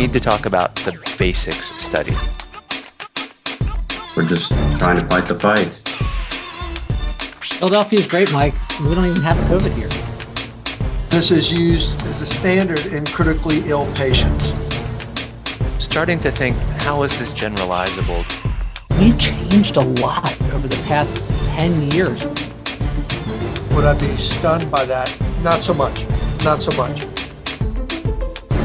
need to talk about the BaSICS study. We're just trying to fight the fight. Philadelphia is great, Mike. We don't even have COVID here. This is used as a standard in critically ill patients. Starting to think, how is this generalizable? We changed a lot over the past 10 years. Would I be stunned by that? Not so much. Not so much.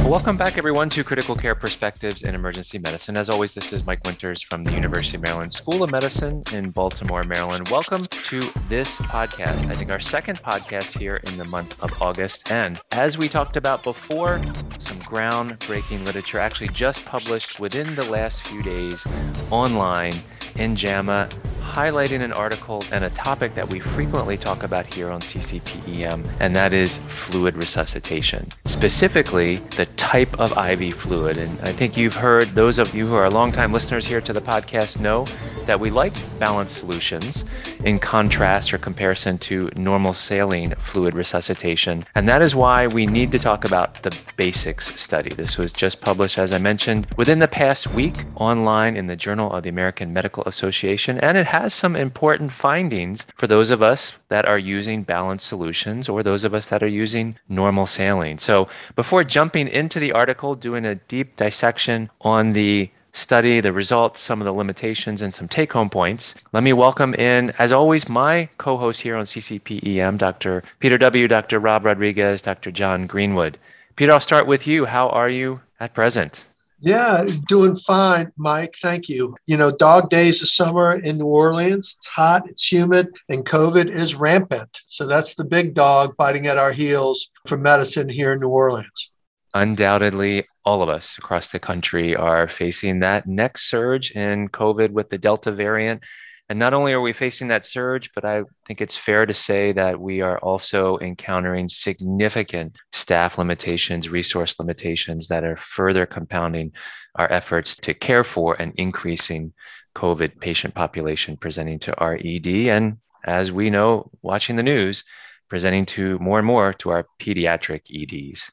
Welcome back, everyone, to Critical Care Perspectives in Emergency Medicine. As always, this is Mike Winters from the University of Maryland School of Medicine in Baltimore, Maryland. Welcome to this podcast. I think our second podcast here in the month of August. And as we talked about before, some groundbreaking literature actually just published within the last few days online in JAMA highlighting an article and a topic that we frequently talk about here on CCPEM, and that is fluid resuscitation. Specifically, the type of IV fluid. And I think you've heard, those of you who are longtime listeners here to the podcast know that we like balanced solutions in contrast or comparison to normal saline fluid resuscitation. And that is why we need to talk about the BaSICS study. This was just published, as I mentioned, within the past week online in the Journal of the American Medical Association, and it has has some important findings for those of us that are using balanced solutions or those of us that are using normal saline. So, before jumping into the article, doing a deep dissection on the study, the results, some of the limitations, and some take home points. Let me welcome in, as always, my co host here on CCPEM, Dr. Peter W., Dr. Rob Rodriguez, Dr. John Greenwood. Peter, I'll start with you. How are you at present? Yeah, doing fine, Mike. Thank you. You know, dog days of summer in New Orleans. It's hot, it's humid, and COVID is rampant. So that's the big dog biting at our heels for medicine here in New Orleans. Undoubtedly, all of us across the country are facing that next surge in COVID with the Delta variant. And not only are we facing that surge, but I think it's fair to say that we are also encountering significant staff limitations, resource limitations that are further compounding our efforts to care for an increasing COVID patient population presenting to our ED. And as we know, watching the news, presenting to more and more to our pediatric EDs.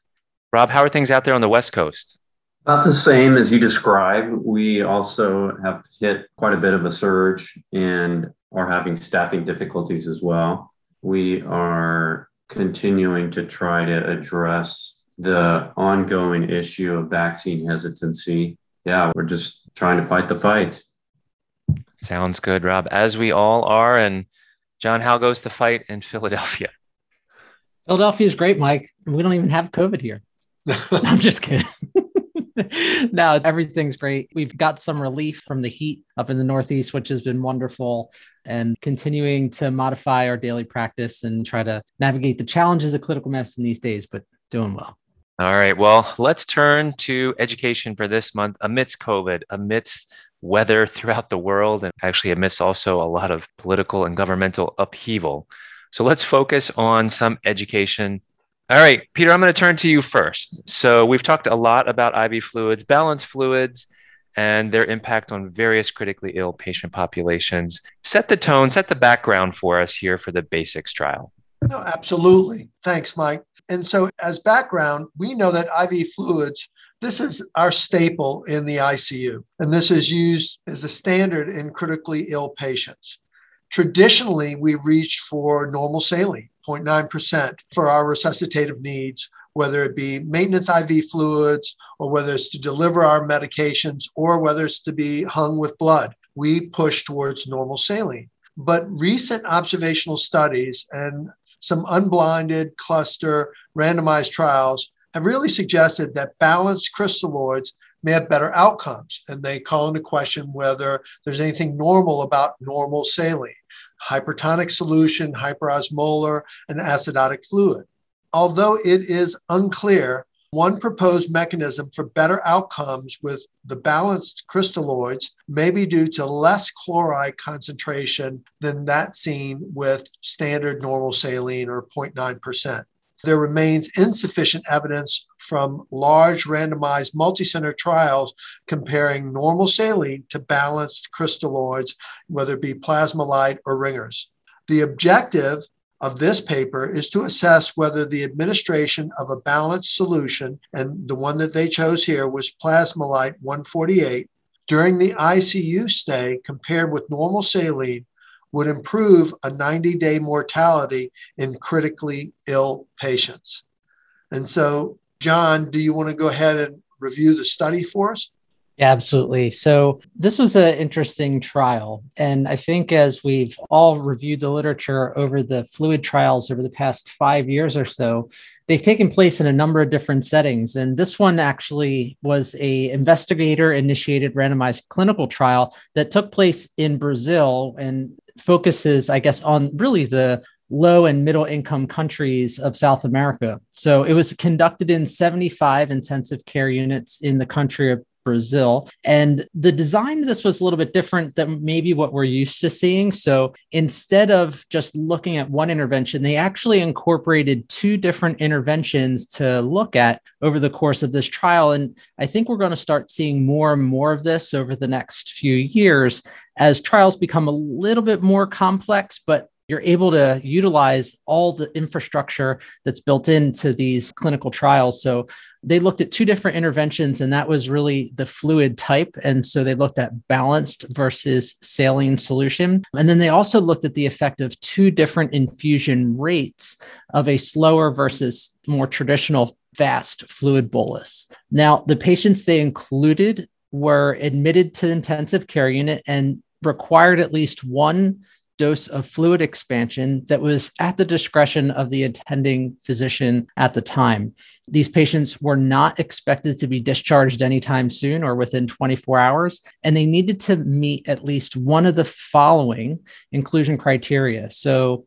Rob, how are things out there on the West Coast? About the same as you described. We also have hit quite a bit of a surge and are having staffing difficulties as well. We are continuing to try to address the ongoing issue of vaccine hesitancy. Yeah, we're just trying to fight the fight. Sounds good, Rob. As we all are. And John, how goes the fight in Philadelphia? Philadelphia is great, Mike. We don't even have COVID here. I'm just kidding. no, everything's great. We've got some relief from the heat up in the Northeast, which has been wonderful, and continuing to modify our daily practice and try to navigate the challenges of clinical medicine these days, but doing well. All right. Well, let's turn to education for this month amidst COVID, amidst weather throughout the world, and actually amidst also a lot of political and governmental upheaval. So let's focus on some education all right, Peter, I'm going to turn to you first. So, we've talked a lot about IV fluids, balanced fluids, and their impact on various critically ill patient populations. Set the tone, set the background for us here for the BaSICS trial. No, absolutely. Thanks, Mike. And so, as background, we know that IV fluids, this is our staple in the ICU, and this is used as a standard in critically ill patients. Traditionally, we reached for normal saline 0.9% for our resuscitative needs, whether it be maintenance IV fluids or whether it's to deliver our medications or whether it's to be hung with blood. We push towards normal saline. But recent observational studies and some unblinded cluster randomized trials have really suggested that balanced crystalloids may have better outcomes. And they call into question whether there's anything normal about normal saline hypertonic solution, hyperosmolar, and acidotic fluid. Although it is unclear, one proposed mechanism for better outcomes with the balanced crystalloids may be due to less chloride concentration than that seen with standard normal saline or 0.9%. There remains insufficient evidence from large randomized multicenter trials comparing normal saline to balanced crystalloids, whether it be Plasma-Lyte or Ringer's. The objective of this paper is to assess whether the administration of a balanced solution, and the one that they chose here was Plasma-Lyte 148, during the ICU stay compared with normal saline would improve a 90 day mortality in critically ill patients. And so, John, do you want to go ahead and review the study for us? Yeah, absolutely. So, this was an interesting trial. And I think as we've all reviewed the literature over the fluid trials over the past five years or so, they've taken place in a number of different settings. And this one actually was a investigator initiated randomized clinical trial that took place in Brazil and focuses, I guess, on really the low and middle income countries of South America. So it was conducted in 75 intensive care units in the country of Brazil. And the design of this was a little bit different than maybe what we're used to seeing. So instead of just looking at one intervention, they actually incorporated two different interventions to look at over the course of this trial. And I think we're going to start seeing more and more of this over the next few years as trials become a little bit more complex, but you're able to utilize all the infrastructure that's built into these clinical trials. So they looked at two different interventions, and that was really the fluid type. And so they looked at balanced versus saline solution. And then they also looked at the effect of two different infusion rates of a slower versus more traditional fast fluid bolus. Now, the patients they included were admitted to intensive care unit and required at least one dose of fluid expansion that was at the discretion of the attending physician at the time. These patients were not expected to be discharged anytime soon or within 24 hours, and they needed to meet at least one of the following inclusion criteria. So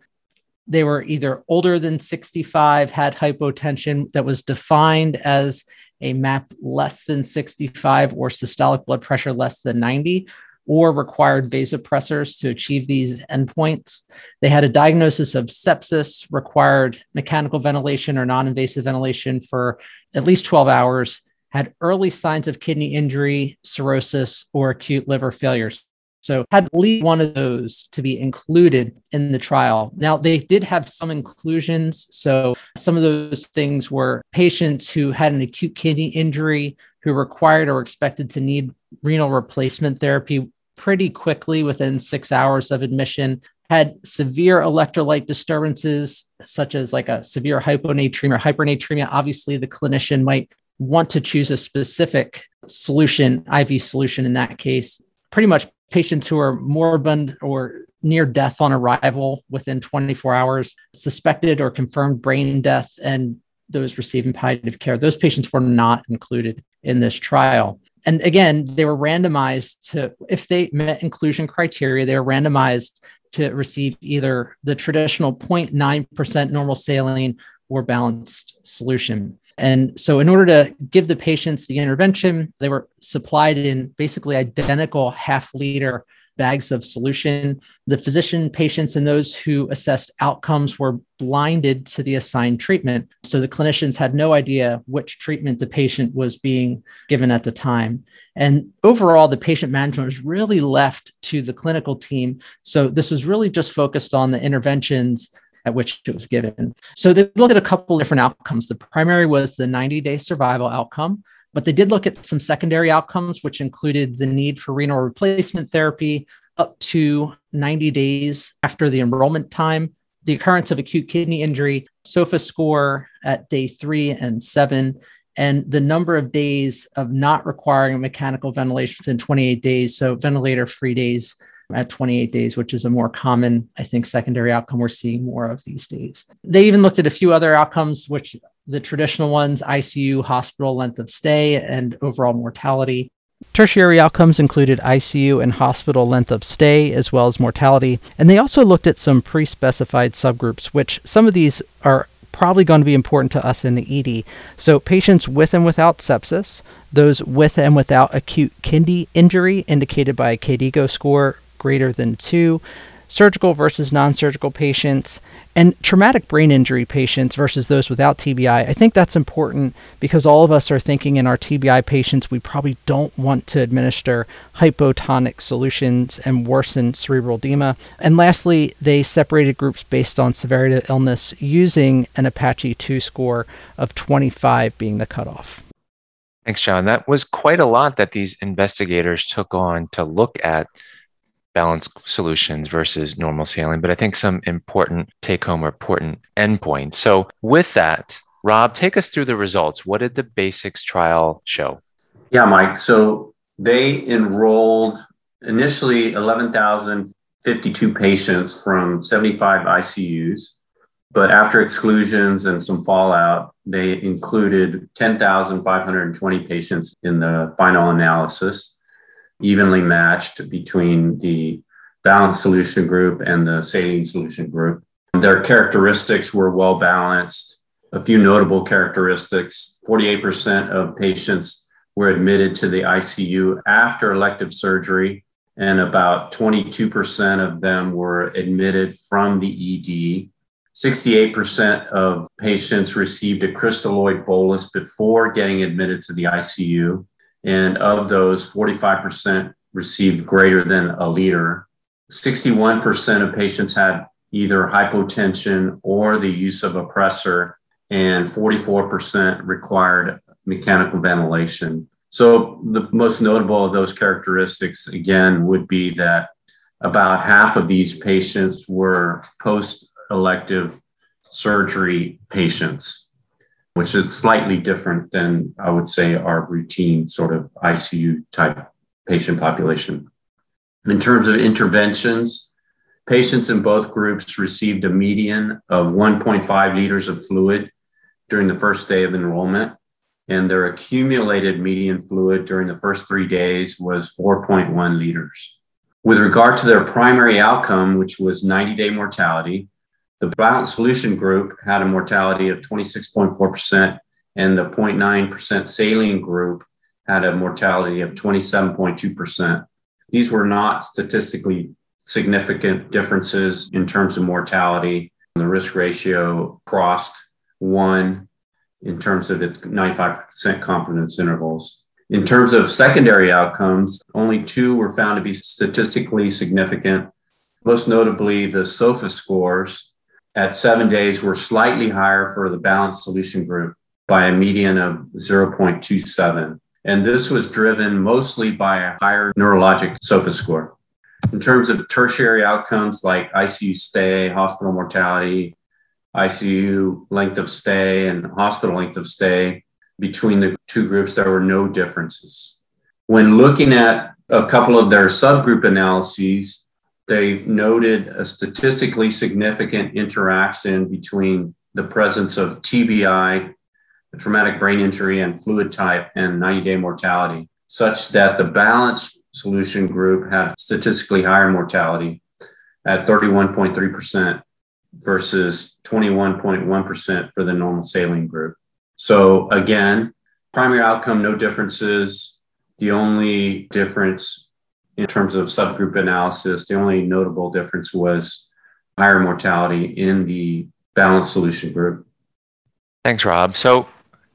they were either older than 65, had hypotension that was defined as a MAP less than 65 or systolic blood pressure less than 90, or required vasopressors to achieve these endpoints. They had a diagnosis of sepsis, required mechanical ventilation or non invasive ventilation for at least 12 hours, had early signs of kidney injury, cirrhosis, or acute liver failures. So, had at least one of those to be included in the trial. Now, they did have some inclusions. So, some of those things were patients who had an acute kidney injury who required or expected to need renal replacement therapy pretty quickly within six hours of admission had severe electrolyte disturbances such as like a severe hyponatremia or hypernatremia. Obviously the clinician might want to choose a specific solution iv solution in that case. Pretty much patients who are moribund or near death on arrival within 24 hours suspected or confirmed brain death and those receiving palliative care those patients were not included in this trial and again, they were randomized to, if they met inclusion criteria, they were randomized to receive either the traditional 0.9% normal saline or balanced solution. And so, in order to give the patients the intervention, they were supplied in basically identical half liter bags of solution. The physician, patients, and those who assessed outcomes were blinded to the assigned treatment. So the clinicians had no idea which treatment the patient was being given at the time. And overall, the patient management was really left to the clinical team. So this was really just focused on the interventions at which it was given. So they looked at a couple different outcomes. The primary was the 90 day survival outcome. But they did look at some secondary outcomes, which included the need for renal replacement therapy up to 90 days after the enrollment time, the occurrence of acute kidney injury, SOFA score at day three and seven, and the number of days of not requiring mechanical ventilation within 28 days. So, ventilator free days at 28 days, which is a more common, I think, secondary outcome we're seeing more of these days. They even looked at a few other outcomes, which the traditional ones ICU, hospital length of stay, and overall mortality. Tertiary outcomes included ICU and hospital length of stay, as well as mortality. And they also looked at some pre specified subgroups, which some of these are probably going to be important to us in the ED. So, patients with and without sepsis, those with and without acute kidney injury, indicated by a KDIGO score greater than two, surgical versus non surgical patients, and traumatic brain injury patients versus those without TBI. I think that's important because all of us are thinking in our TBI patients, we probably don't want to administer hypotonic solutions and worsen cerebral edema. And lastly, they separated groups based on severity of illness using an Apache 2 score of 25 being the cutoff. Thanks, John. That was quite a lot that these investigators took on to look at balanced solutions versus normal saline, but I think some important take home or important endpoints. So, with that, Rob, take us through the results. What did the BaSICS trial show? Yeah, Mike. So, they enrolled initially 11,052 patients from 75 ICUs. But after exclusions and some fallout, they included 10,520 patients in the final analysis, evenly matched between the balanced solution group and the saline solution group. Their characteristics were well balanced. A few notable characteristics 48% of patients were admitted to the ICU after elective surgery, and about 22% of them were admitted from the ED 68% of patients received a crystalloid bolus before getting admitted to the ICU. And of those, 45% received greater than a liter. 61% of patients had either hypotension or the use of a pressor, and 44% required mechanical ventilation. So, the most notable of those characteristics, again, would be that about half of these patients were post elective surgery patients, which is slightly different than I would say our routine sort of ICU type patient population. In terms of interventions, patients in both groups received a median of 1.5 liters of fluid during the first day of enrollment, and their accumulated median fluid during the first three days was 4.1 liters. With regard to their primary outcome, which was 90 day mortality, the balanced solution group had a mortality of 26.4%, and the 0.9% saline group had a mortality of 27.2%. These were not statistically significant differences in terms of mortality. The risk ratio crossed one in terms of its 95% confidence intervals. In terms of secondary outcomes, only two were found to be statistically significant, most notably the SOFA scores, at seven days were slightly higher for the balanced solution group by a median of 0.27. And this was driven mostly by a higher neurologic SOFA score. In terms of tertiary outcomes like ICU stay, hospital mortality, ICU length of stay, and hospital length of stay, between the two groups, there were no differences. When looking at a couple of their subgroup analyses, they noted a statistically significant interaction between the presence of TBI, traumatic brain injury, and fluid type and 90 day mortality, such that the balanced solution group had statistically higher mortality at 31.3% versus 21.1% for the normal saline group. So, again, primary outcome, no differences. The only difference in terms of subgroup analysis, the only notable difference was higher mortality in the balanced solution group. Thanks, Rob. So,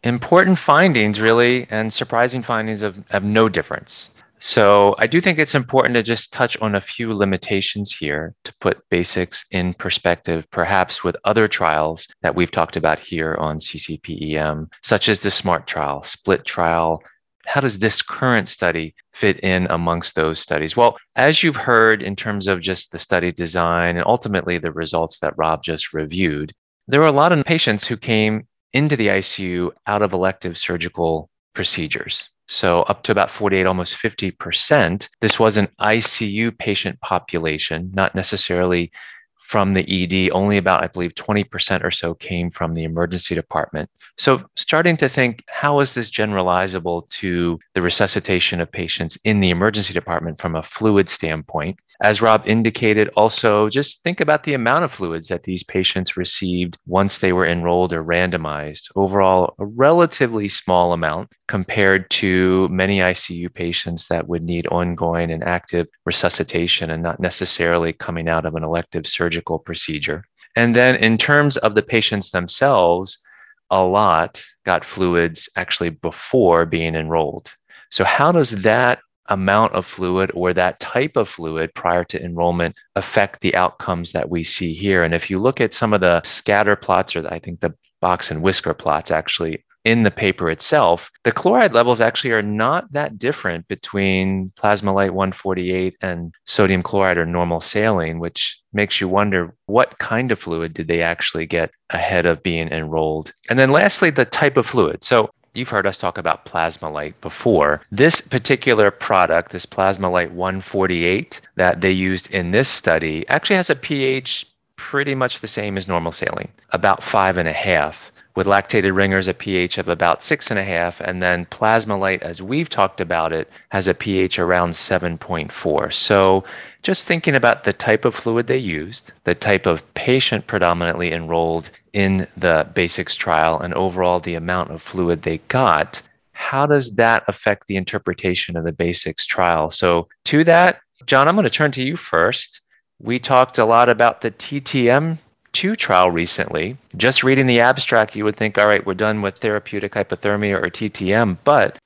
important findings, really, and surprising findings of, of no difference. So, I do think it's important to just touch on a few limitations here to put BaSICS in perspective, perhaps with other trials that we've talked about here on CCPEM, such as the SMART trial, SPLIT trial, how does this current study fit in amongst those studies? Well, as you've heard in terms of just the study design and ultimately the results that Rob just reviewed, there were a lot of patients who came into the ICU out of elective surgical procedures. So, up to about 48, almost 50%. This was an ICU patient population, not necessarily from the ED, only about, I believe, 20% or so came from the emergency department. So, starting to think, how is this generalizable to the resuscitation of patients in the emergency department from a fluid standpoint? As Rob indicated, also just think about the amount of fluids that these patients received once they were enrolled or randomized. Overall, a relatively small amount compared to many ICU patients that would need ongoing and active resuscitation and not necessarily coming out of an elective surgical procedure. And then in terms of the patients themselves, a lot got fluids actually before being enrolled. So, how does that amount of fluid or that type of fluid prior to enrollment affect the outcomes that we see here? And if you look at some of the scatter plots, or I think the box and whisker plots actually in the paper itself, the chloride levels actually are not that different between Plasma-Lyte 148 and sodium chloride or normal saline, which makes you wonder what kind of fluid did they actually get ahead of being enrolled. And then lastly, the type of fluid. So You've heard us talk about Plasma-Lyte before. This particular product, this Plasma-Lyte 148 that they used in this study, actually has a pH pretty much the same as normal saline, about five and a half with lactated Ringer's a pH of about six and a half, and then Plasma-Lyte, as we've talked about it, has a pH around 7.4. So just thinking about the type of fluid they used, the type of patient predominantly enrolled in the BaSICS trial, and overall the amount of fluid they got, how does that affect the interpretation of the BaSICS trial? So to that, John, I'm going to turn to you first. We talked a lot about the TTM 2 trial recently. Just reading the abstract, you would think, all right, we're done with therapeutic hypothermia or TTM, but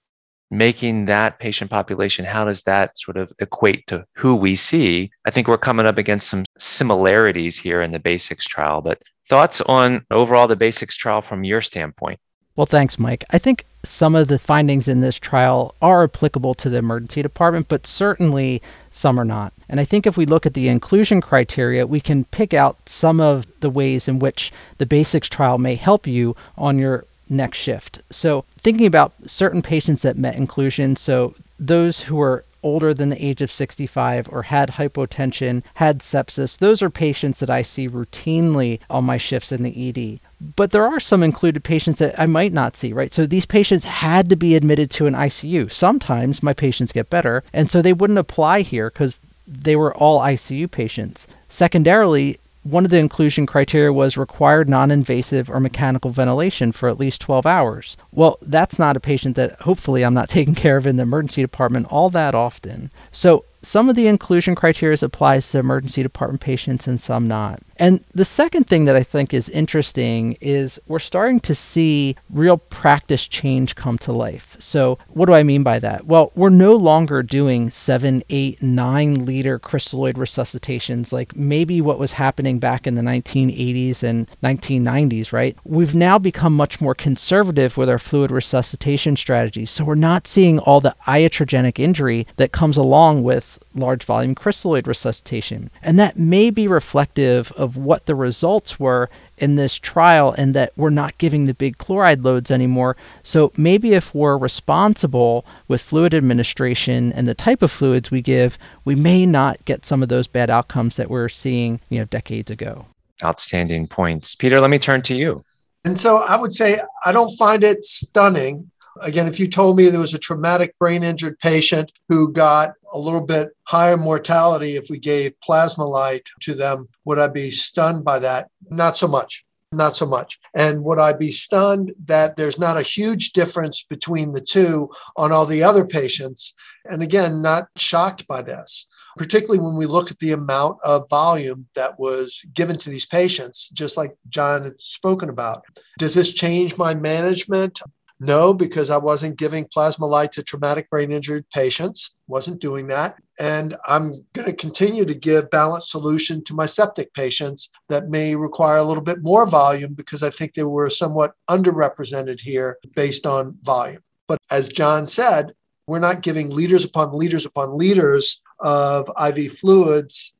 making that patient population, how does that sort of equate to who we see? I think we're coming up against some similarities here in the BaSICS trial, but thoughts on overall the BaSICS trial from your standpoint? Well, thanks, Mike. I think some of the findings in this trial are applicable to the emergency department, but certainly some are not. And I think if we look at the inclusion criteria, we can pick out some of the ways in which the BaSICS trial may help you on your next shift. So, thinking about certain patients that met inclusion, so those who were older than the age of 65 or had hypotension, had sepsis, those are patients that I see routinely on my shifts in the ED. But there are some included patients that I might not see, right? So these patients had to be admitted to an ICU. Sometimes my patients get better, and so they wouldn't apply here because they were all ICU patients. Secondarily, one of the inclusion criteria was required non invasive or mechanical ventilation for at least 12 hours. Well, that's not a patient that hopefully I'm not taking care of in the emergency department all that often. So some of the inclusion criteria applies to emergency department patients and some not. And the second thing that I think is interesting is we're starting to see real practice change come to life. So, what do I mean by that? Well, we're no longer doing seven, eight, nine liter crystalloid resuscitations like maybe what was happening back in the 1980s and 1990s, right? We've now become much more conservative with our fluid resuscitation strategies. So, we're not seeing all the iatrogenic injury that comes along with large volume crystalloid resuscitation. And that may be reflective of what the results were in this trial and that we're not giving the big chloride loads anymore. So maybe if we're responsible with fluid administration and the type of fluids we give, we may not get some of those bad outcomes that we're seeing, you know, decades ago. Outstanding points. Peter, let me turn to you. And so I would say I don't find it stunning Again, if you told me there was a traumatic brain injured patient who got a little bit higher mortality if we gave Plasma-Lyte to them, would I be stunned by that? Not so much. Not so much. And would I be stunned that there's not a huge difference between the two on all the other patients? And again, not shocked by this particularly when we look at the amount of volume that was given to these patients, just like John had spoken about. Does this change my management? No, because I wasn't giving Plasma-Lyte to traumatic brain injured patients, wasn't doing that. And I'm going to continue to give balanced solution to my septic patients that may require a little bit more volume because I think they were somewhat underrepresented here based on volume. But as John said, we're not giving liters upon liters upon liters of IV fluids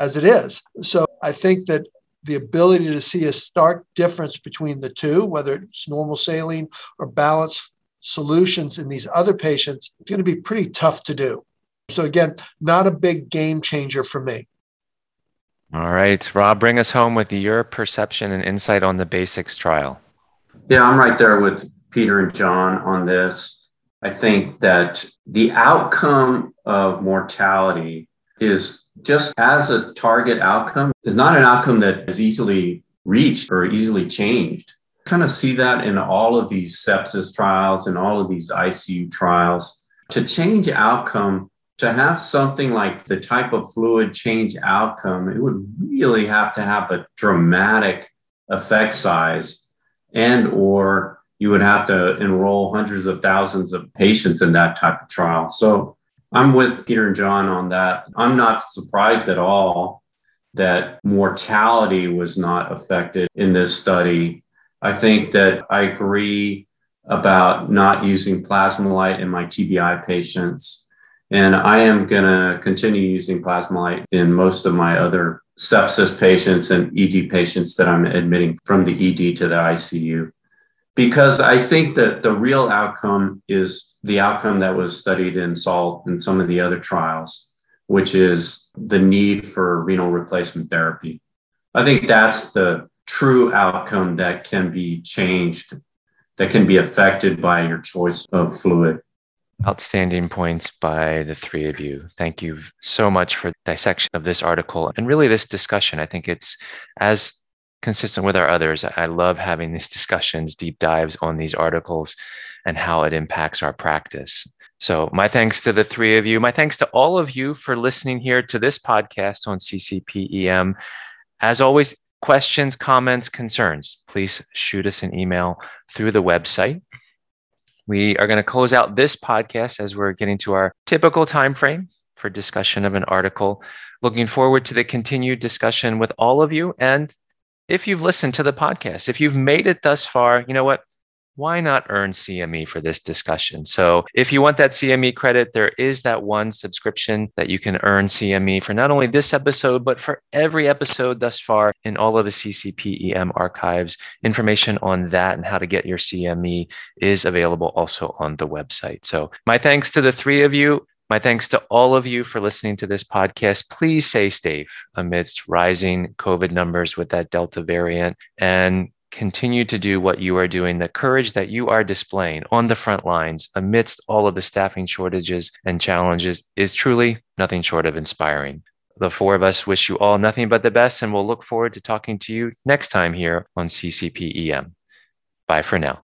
as it is. So I think that the ability to see a stark difference between the two, whether it's normal saline or balanced solutions in these other patients, it's going to be pretty tough to do. So, again, not a big game changer for me. All right. Rob, bring us home with your perception and insight on the BaSICS trial. Yeah, I'm right there with Peter and John on this. I think that the outcome of mortality is just as a target outcome is not an outcome that is easily reached or easily changed. Kind of see that in all of these sepsis trials and all of these ICU trials. To change outcome, to have something like the type of fluid change outcome, it would really have to have a dramatic effect size and or you would have to enroll hundreds of thousands of patients in that type of trial. So I'm with Peter and John on that. I'm not surprised at all that mortality was not affected in this study. I think that I agree about not using Plasma-Lyte in my TBI patients. And I am going to continue using Plasma-Lyte in most of my other sepsis patients and ED patients that I'm admitting from the ED to the ICU because I think that the real outcome is the outcome that was studied in SALT and some of the other trials, which is the need for renal replacement therapy. I think that's the true outcome that can be changed, that can be affected by your choice of fluid. Outstanding points by the three of you. Thank you so much for dissection of this article and really this discussion. I think it's as consistent with our others. I love having these discussions, deep dives on these articles and how it impacts our practice. So, my thanks to the three of you. My thanks to all of you for listening here to this podcast on CCPEM. As always, questions, comments, concerns, please shoot us an email through the website. We are going to close out this podcast as we're getting to our typical time frame for discussion of an article. Looking forward to the continued discussion with all of you and if you've listened to the podcast, if you've made it thus far, you know what? Why not earn CME for this discussion? So, if you want that CME credit, there is that one subscription that you can earn CME for not only this episode, but for every episode thus far in all of the CCPEM archives. Information on that and how to get your CME is available also on the website. So, my thanks to the three of you. My thanks to all of you for listening to this podcast. Please stay safe amidst rising COVID numbers with that Delta variant and continue to do what you are doing. The courage that you are displaying on the front lines amidst all of the staffing shortages and challenges is truly nothing short of inspiring. The four of us wish you all nothing but the best, and we'll look forward to talking to you next time here on CCPEM. Bye for now.